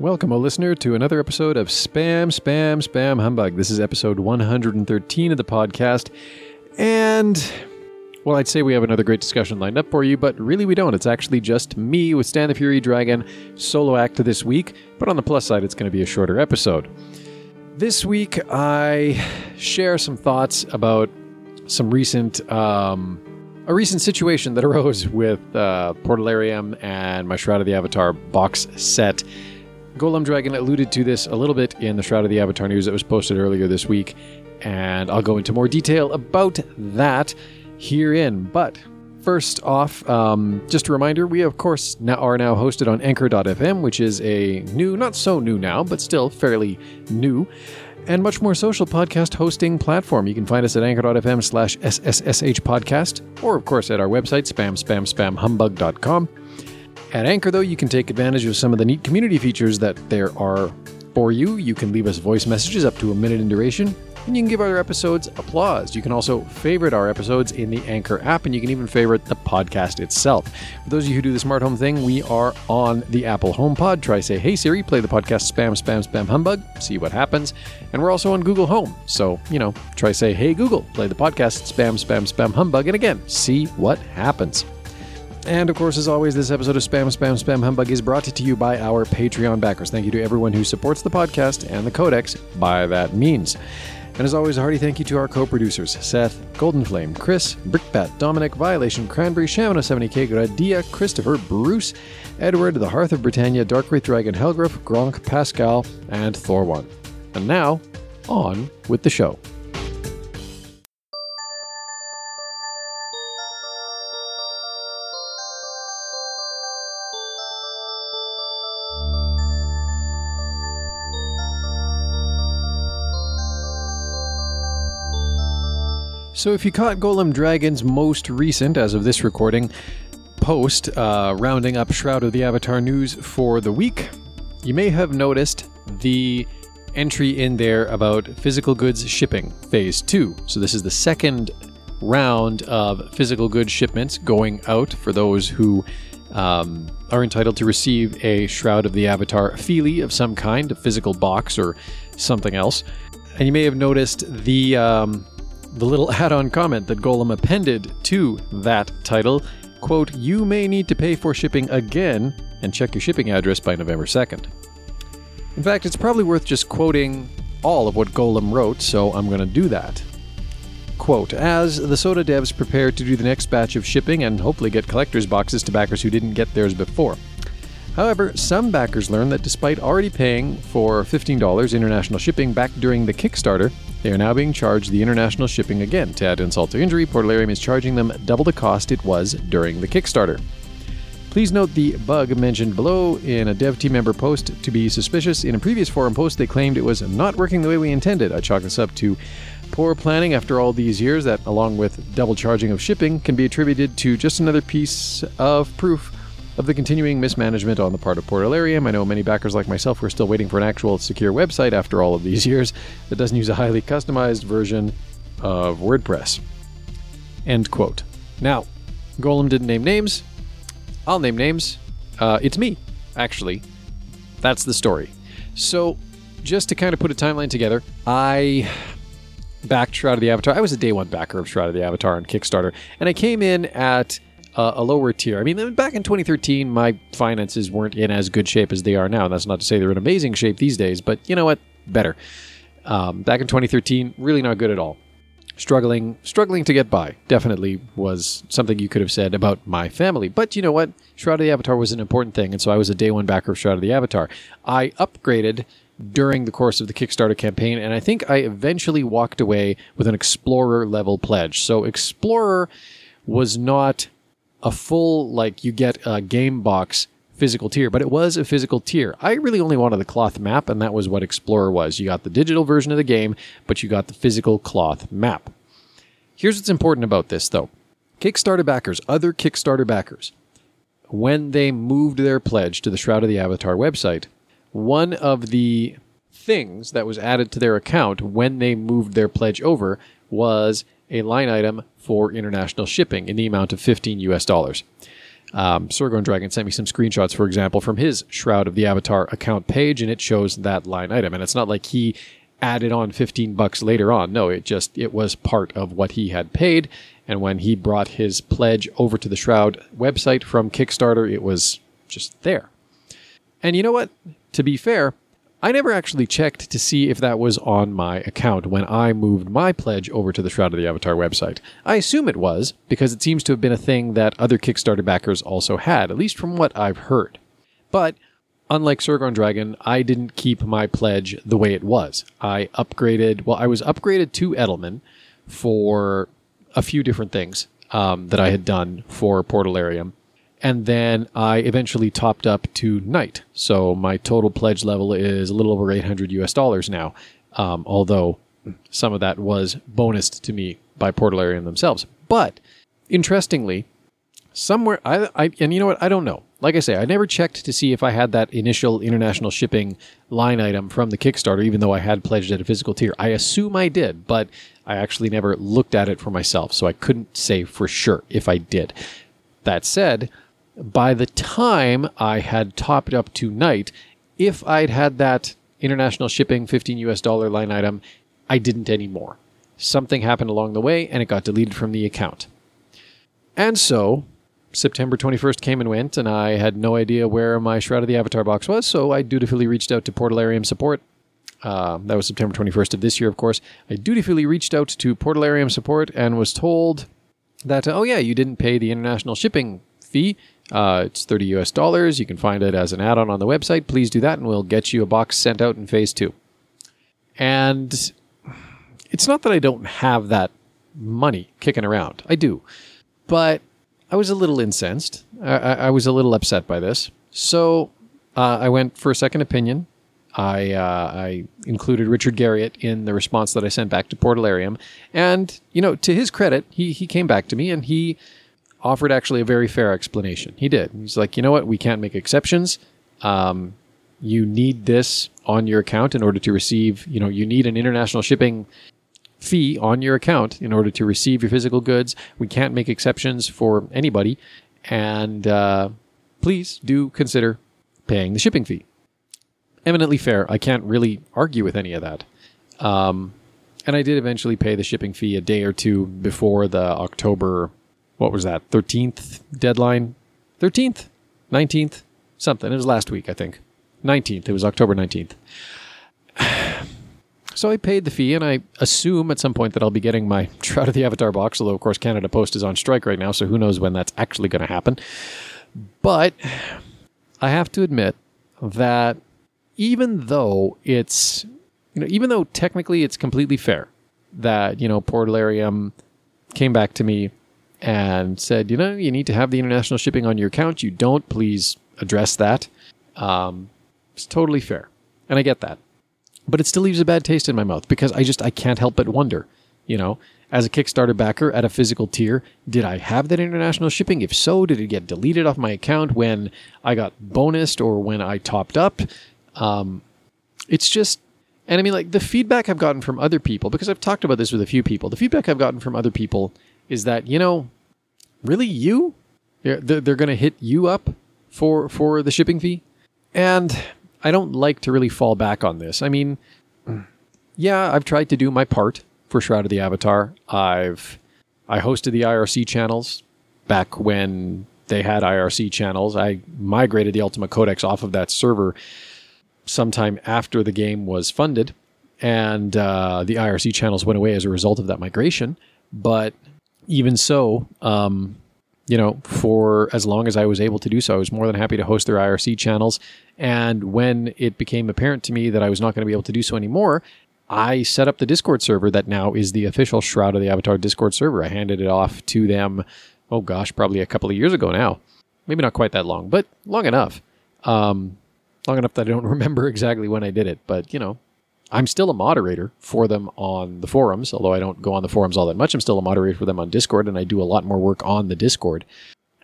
Welcome, O listener, to another episode of Spam, Spam, Spam Humbug. This is episode 113 of the podcast. And, well, I'd say we have another great discussion lined up for you, but really we don't. It's actually just me with Stan the Fury Dragon solo act this week, but on the plus side, it's going to be a shorter episode. This week, I share some thoughts about some recent, um, a recent situation that arose with uh, Portalarium and my Shroud of the Avatar box set. Golem Dragon alluded to this a little bit in the Shroud of the Avatar news that was posted earlier this week, and I'll go into more detail about that herein. But first off, um, just a reminder we, of course, now are now hosted on Anchor.fm, which is a new, not so new now, but still fairly new, and much more social podcast hosting platform. You can find us at Anchor.fm slash SSSH podcast, or, of course, at our website, spam, spam, spam, humbug.com. At Anchor, though, you can take advantage of some of the neat community features that there are for you. You can leave us voice messages up to a minute in duration, and you can give our episodes applause. You can also favorite our episodes in the Anchor app, and you can even favorite the podcast itself. For those of you who do the smart home thing, we are on the Apple HomePod. Try say, "Hey Siri, play the podcast Spam Spam Spam Humbug." See what happens. And we're also on Google Home, so you know, try say, "Hey Google, play the podcast Spam Spam Spam Humbug," and again, see what happens. And of course, as always, this episode of Spam Spam Spam Humbug is brought to you by our Patreon backers. Thank you to everyone who supports the podcast and the Codex by that means. And as always, a hearty thank you to our co-producers, Seth, Golden Flame, Chris, Brickbat, Dominic, Violation, Cranberry, Shamana 70k, Gradia, Christopher, Bruce, Edward, The Hearth of Britannia, Darkwraith Dragon, Helgriff, Gronk, Pascal, and Thor1. And now, on with the show. So, if you caught Golem Dragon's most recent, as of this recording, post uh, rounding up Shroud of the Avatar news for the week, you may have noticed the entry in there about physical goods shipping phase two. So, this is the second round of physical goods shipments going out for those who um, are entitled to receive a Shroud of the Avatar Feely of some kind, a physical box or something else. And you may have noticed the. Um, the little add-on comment that Golem appended to that title, quote, "You may need to pay for shipping again and check your shipping address by November 2nd." In fact, it's probably worth just quoting all of what Golem wrote, so I'm going to do that. Quote, as the SotA devs prepare to do the next batch of shipping and hopefully get collector's boxes to backers who didn't get theirs before. However, some backers learn that despite already paying for $15 international shipping back during the Kickstarter, they are now being charged the international shipping again. To add insult to injury, Portalarium is charging them double the cost it was during the Kickstarter. Please note the bug mentioned below in a dev team member post to be suspicious. In a previous forum post, they claimed it was not working the way we intended. I chalk this up to poor planning after all these years, that, along with double charging of shipping, can be attributed to just another piece of proof of the continuing mismanagement on the part of Portalarium. I know many backers like myself who are still waiting for an actual secure website after all of these years that doesn't use a highly customized version of WordPress. End quote. Now, Golem didn't name names. I'll name names. Uh, it's me, actually. That's the story. So, just to kind of put a timeline together, I backed Shroud of the Avatar. I was a day one backer of Shroud of the Avatar on Kickstarter, and I came in at uh, a lower tier. I mean, back in 2013, my finances weren't in as good shape as they are now. And That's not to say they're in amazing shape these days, but you know what? Better. Um, back in 2013, really not good at all. Struggling, struggling to get by. Definitely was something you could have said about my family. But you know what? Shroud of the Avatar was an important thing, and so I was a day one backer of Shroud of the Avatar. I upgraded during the course of the Kickstarter campaign, and I think I eventually walked away with an Explorer level pledge. So Explorer was not a full like you get a game box physical tier, but it was a physical tier. I really only wanted the cloth map, and that was what Explorer was. You got the digital version of the game, but you got the physical cloth map. Here's what's important about this, though Kickstarter backers, other Kickstarter backers, when they moved their pledge to the Shroud of the Avatar website, one of the things that was added to their account when they moved their pledge over was a line item for international shipping in the amount of 15 US dollars. Um, Sergorn Dragon sent me some screenshots, for example, from his Shroud of the Avatar account page, and it shows that line item. And it's not like he added on 15 bucks later on. No, it just it was part of what he had paid. And when he brought his pledge over to the Shroud website from Kickstarter, it was just there. And you know what? To be fair, I never actually checked to see if that was on my account when I moved my pledge over to the Shroud of the Avatar website. I assume it was, because it seems to have been a thing that other Kickstarter backers also had, at least from what I've heard. But unlike Sergorn Dragon, I didn't keep my pledge the way it was. I upgraded, well, I was upgraded to Edelman for a few different things um, that I had done for Portalarium and then I eventually topped up to Knight. So my total pledge level is a little over 800 US dollars now, um, although some of that was bonused to me by Portalarium themselves. But interestingly, somewhere I, I and you know what I don't know. Like I say, I never checked to see if I had that initial international shipping line item from the Kickstarter, even though I had pledged at a physical tier. I assume I did, but I actually never looked at it for myself, so I couldn't say for sure if I did. That said, by the time I had topped up to Knight, if I'd had that international shipping 15 US dollar line item, I didn't anymore. Something happened along the way and it got deleted from the account. And so, September 21st came and went, and I had no idea where my Shroud of the Avatar box was, so I dutifully reached out to Portalarium support. Uh, that was September 21st of this year, of course. I dutifully reached out to Portalarium support and was told that, oh, yeah, you didn't pay the international shipping fee. Uh, it's 30 US dollars. You can find it as an add on on the website. Please do that, and we'll get you a box sent out in phase two. And it's not that I don't have that money kicking around, I do. But I was a little incensed. I, I was a little upset by this. So uh, I went for a second opinion. I, uh, I included Richard Garriott in the response that I sent back to Portalarium. And, you know, to his credit, he, he came back to me and he offered actually a very fair explanation. He did. He's like, you know what? We can't make exceptions. Um, you need this on your account in order to receive, you know, you need an international shipping fee on your account in order to receive your physical goods. We can't make exceptions for anybody. And uh, please do consider paying the shipping fee. Eminently fair. I can't really argue with any of that. Um, and I did eventually pay the shipping fee a day or two before the October what was that 13th deadline? 13th 19th something. It was last week i think. 19th it was october 19th so i paid the fee and i assume at some point that i'll be getting my shroud of the avatar box although of course canada post is on strike right now so who knows when that's actually going to happen. But i have to admit that even though it's you know even though technically it's completely fair that you know portalarium came back to me and said, you know, you need to have the international shipping on your account. You don't, please address that. Um, it's totally fair. And I get that. But it still leaves a bad taste in my mouth because I just, I can't help but wonder, you know, as a Kickstarter backer at a physical tier, did I have that international shipping? If so, did it get deleted off my account when I got bonused or when I topped up? Um, it's just, and I mean, like the feedback I've gotten from other people, because I've talked about this with a few people, the feedback I've gotten from other people is that, you know, really you? They're, they're going to hit you up for for the shipping fee, and I don't like to really fall back on this. I mean, yeah, I've tried to do my part for Shroud of the Avatar. I've I hosted the IRC channels back when they had IRC channels. I migrated the Ultima Codex off of that server sometime after the game was funded, and uh, the IRC channels went away as a result of that migration. But even so, um, you know, for as long as I was able to do so, I was more than happy to host their IRC channels. And when it became apparent to me that I was not going to be able to do so anymore, I set up the Discord server that now is the official Shroud of the Avatar Discord server. I handed it off to them, oh gosh, probably a couple of years ago now. Maybe not quite that long, but long enough. Um, long enough that I don't remember exactly when I did it, but you know, I'm still a moderator for them on the forums, although I don't go on the forums all that much. I'm still a moderator for them on Discord, and I do a lot more work on the Discord.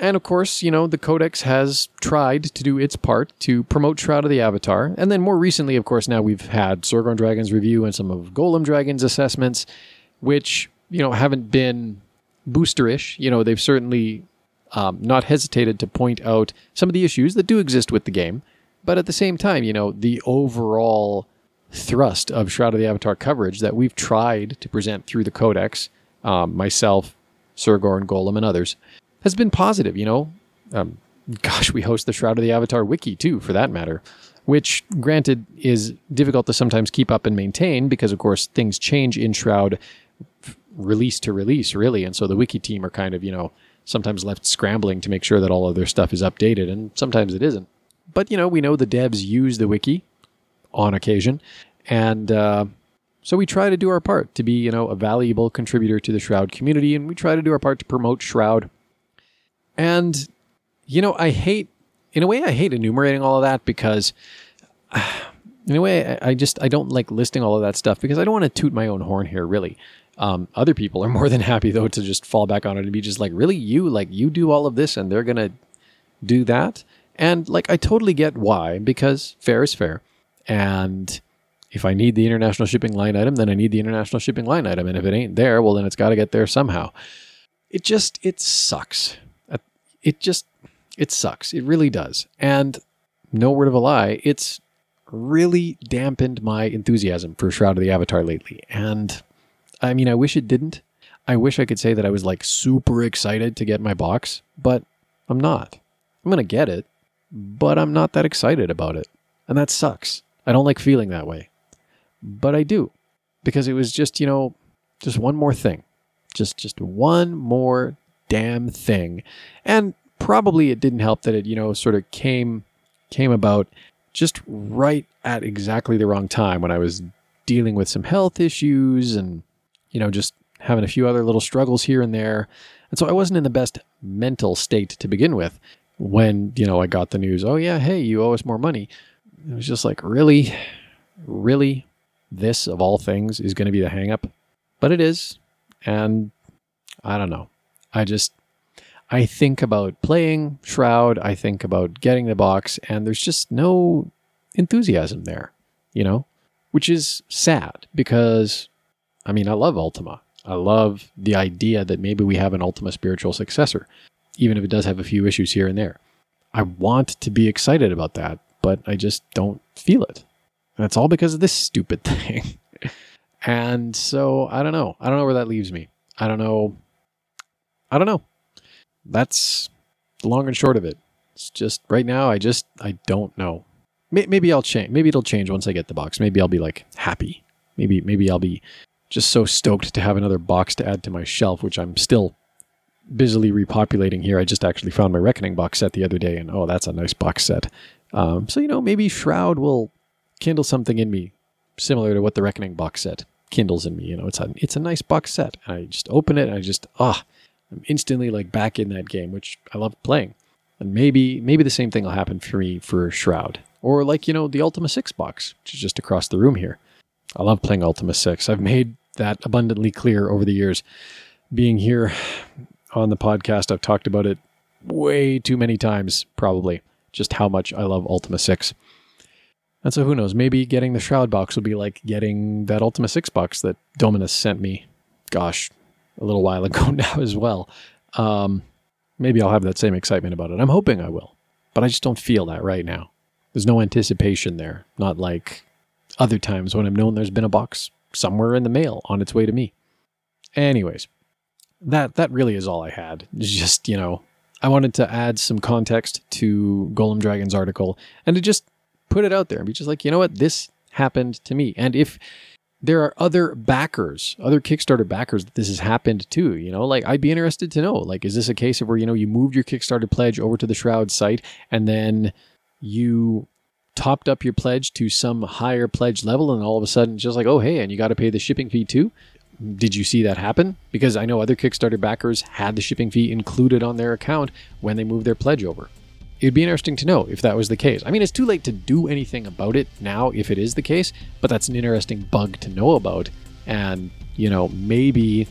And of course, you know, the Codex has tried to do its part to promote Shroud of the Avatar. And then more recently, of course, now we've had Sergorn Dragon's review and some of Golem Dragon's assessments, which, you know, haven't been boosterish. You know, they've certainly um, not hesitated to point out some of the issues that do exist with the game. But at the same time, you know, the overall thrust of Shroud of the Avatar coverage that we've tried to present through the Codex, um, myself, Sergorn and Golem, and others, has been positive. You know, um, gosh, we host the Shroud of the Avatar wiki too, for that matter, which, granted, is difficult to sometimes keep up and maintain because, of course, things change in Shroud release to release, really. And so the wiki team are kind of, you know, sometimes left scrambling to make sure that all of their stuff is updated, and sometimes it isn't. But, you know, we know the devs use the wiki on occasion. And uh, so we try to do our part to be, you know, a valuable contributor to the Shroud community, and we try to do our part to promote Shroud. And, you know, I hate, in a way, I hate enumerating all of that because, in a way, I just, I don't like listing all of that stuff because I don't want to toot my own horn here, really. Um, other people are more than happy, though, to just fall back on it and be just like, really, you, like, you do all of this and they're to do that? And, like, I totally get why, because fair is fair. And if I need the international shipping line item, then I need the international shipping line item. And if it ain't there, well, then it's got to get there somehow. It just, it sucks. Uh, it just, it sucks. It really does. And no word of a lie, it's really dampened my enthusiasm for Shroud of the Avatar lately. And I mean, I wish it didn't. I wish I could say that I was like super excited to get my box, but I'm not. I'm going to get it, but I'm not that excited about it. And that sucks. I don't like feeling that way. But I do because it was just, you know, just one more thing. Just just one more damn thing. And probably it didn't help that it, you know, sort of came came about just right at exactly the wrong time when I was dealing with some health issues and you know, just having a few other little struggles here and there. And so I wasn't in the best mental state to begin with when, you know, I got the news, oh, yeah, hey, you owe us more money. It was just like, really? Really? This, of all things, is going to be the hangup? But it is. And I don't know. I just, I think about playing Shroud, I think about getting the box, and there's just no enthusiasm there, you know, which is sad because, I mean, I love Ultima. I love the idea that maybe we have an Ultima spiritual successor, even if it does have a few issues here and there. I want to be excited about that, but I just don't feel it. And it's all because of this stupid thing. and so I don't know. I don't know where that leaves me. I don't know. I don't know. That's the long and short of it. It's just right now, I just, I don't know. Maybe I'll change. Maybe it'll change once I get the box. Maybe I'll be like happy. Maybe, maybe I'll be just so stoked to have another box to add to my shelf, which I'm still busily repopulating here. I just actually found my Reckoning box set the other day, and oh, that's a nice box set. Um, so, you know, maybe Shroud will kindle something in me similar to what the Reckoning box set kindles in me. You know, it's a, it's a nice box set. And I just open it and I just, ah, I'm instantly like back in that game, which I love playing. And maybe, maybe the same thing will happen for me for Shroud. Or like, you know, the Ultima 6 box, which is just across the room here. I love playing Ultima 6. I've made that abundantly clear over the years. Being here on the podcast, I've talked about it way too many times, probably, just how much I love Ultima 6. And so who knows, maybe getting the Shroud box will be like getting that Ultima 6 box that Dominus sent me, gosh, a little while ago now as well. Um, maybe I'll have that same excitement about it. I'm hoping I will, but I just don't feel that right now. There's no anticipation there, not like other times when I've known there's been a box somewhere in the mail on its way to me. Anyways, that that really is all I had. Just, you know, I wanted to add some context to Golem Dragon's article and to just put it out there and be just like, you know what, this happened to me. And if there are other backers, other Kickstarter backers that this has happened to, you know, like I'd be interested to know, like, is this a case of where, you know, you moved your Kickstarter pledge over to the Shroud site and then you topped up your pledge to some higher pledge level and all of a sudden just like, oh, hey, and you got to pay the shipping fee too? Did you see that happen? Because I know other Kickstarter backers had the shipping fee included on their account when they moved their pledge over. It'd be interesting to know if that was the case. I mean, it's too late to do anything about it now if it is the case, but that's an interesting bug to know about. And, you know, maybe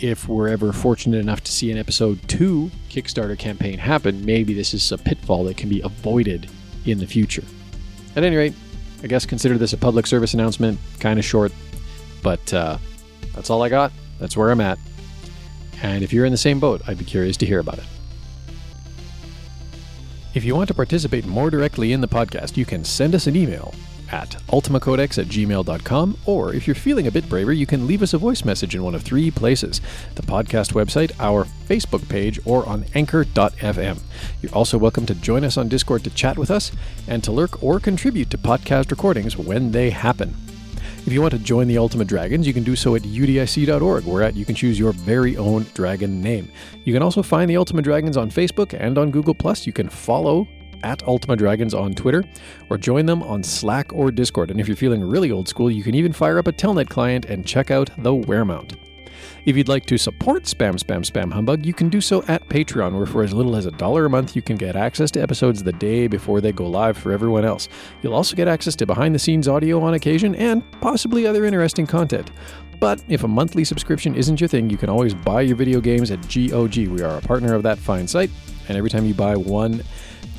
if we're ever fortunate enough to see an episode 2 Kickstarter campaign happen, maybe this is a pitfall that can be avoided in the future. At any rate, I guess consider this a public service announcement, kind of short, but uh, that's all I got. That's where I'm at. And if you're in the same boat, I'd be curious to hear about it. If you want to participate more directly in the podcast, you can send us an email at ultimacodex at gmail.com, or if you're feeling a bit braver, you can leave us a voice message in one of three places the podcast website, our Facebook page, or on anchor.fm. You're also welcome to join us on Discord to chat with us and to lurk or contribute to podcast recordings when they happen. If you want to join the Ultima Dragons, you can do so at udic.org, where at you can choose your very own dragon name. You can also find the Ultima Dragons on Facebook and on Google. You can follow at Ultima Dragons on Twitter, or join them on Slack or Discord. And if you're feeling really old school, you can even fire up a Telnet client and check out the Weremount. If you'd like to support Spam Spam Spam Humbug, you can do so at Patreon, where for as little as a dollar a month, you can get access to episodes the day before they go live for everyone else. You'll also get access to behind the scenes audio on occasion and possibly other interesting content. But if a monthly subscription isn't your thing, you can always buy your video games at GOG. We are a partner of that fine site, and every time you buy one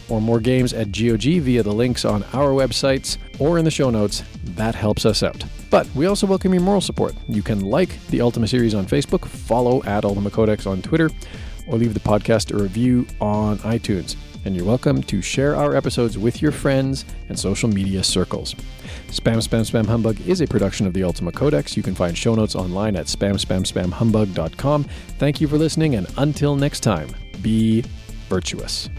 or more games at GOG via the links on our websites or in the show notes, that helps us out. But we also welcome your moral support. You can like the Ultima series on Facebook, follow at Ultima Codex on Twitter, or leave the podcast a review on iTunes. And you're welcome to share our episodes with your friends and social media circles. Spam Spam Spam Humbug is a production of the Ultima Codex. You can find show notes online at spamspamspamhumbug.com. Thank you for listening, and until next time, be virtuous.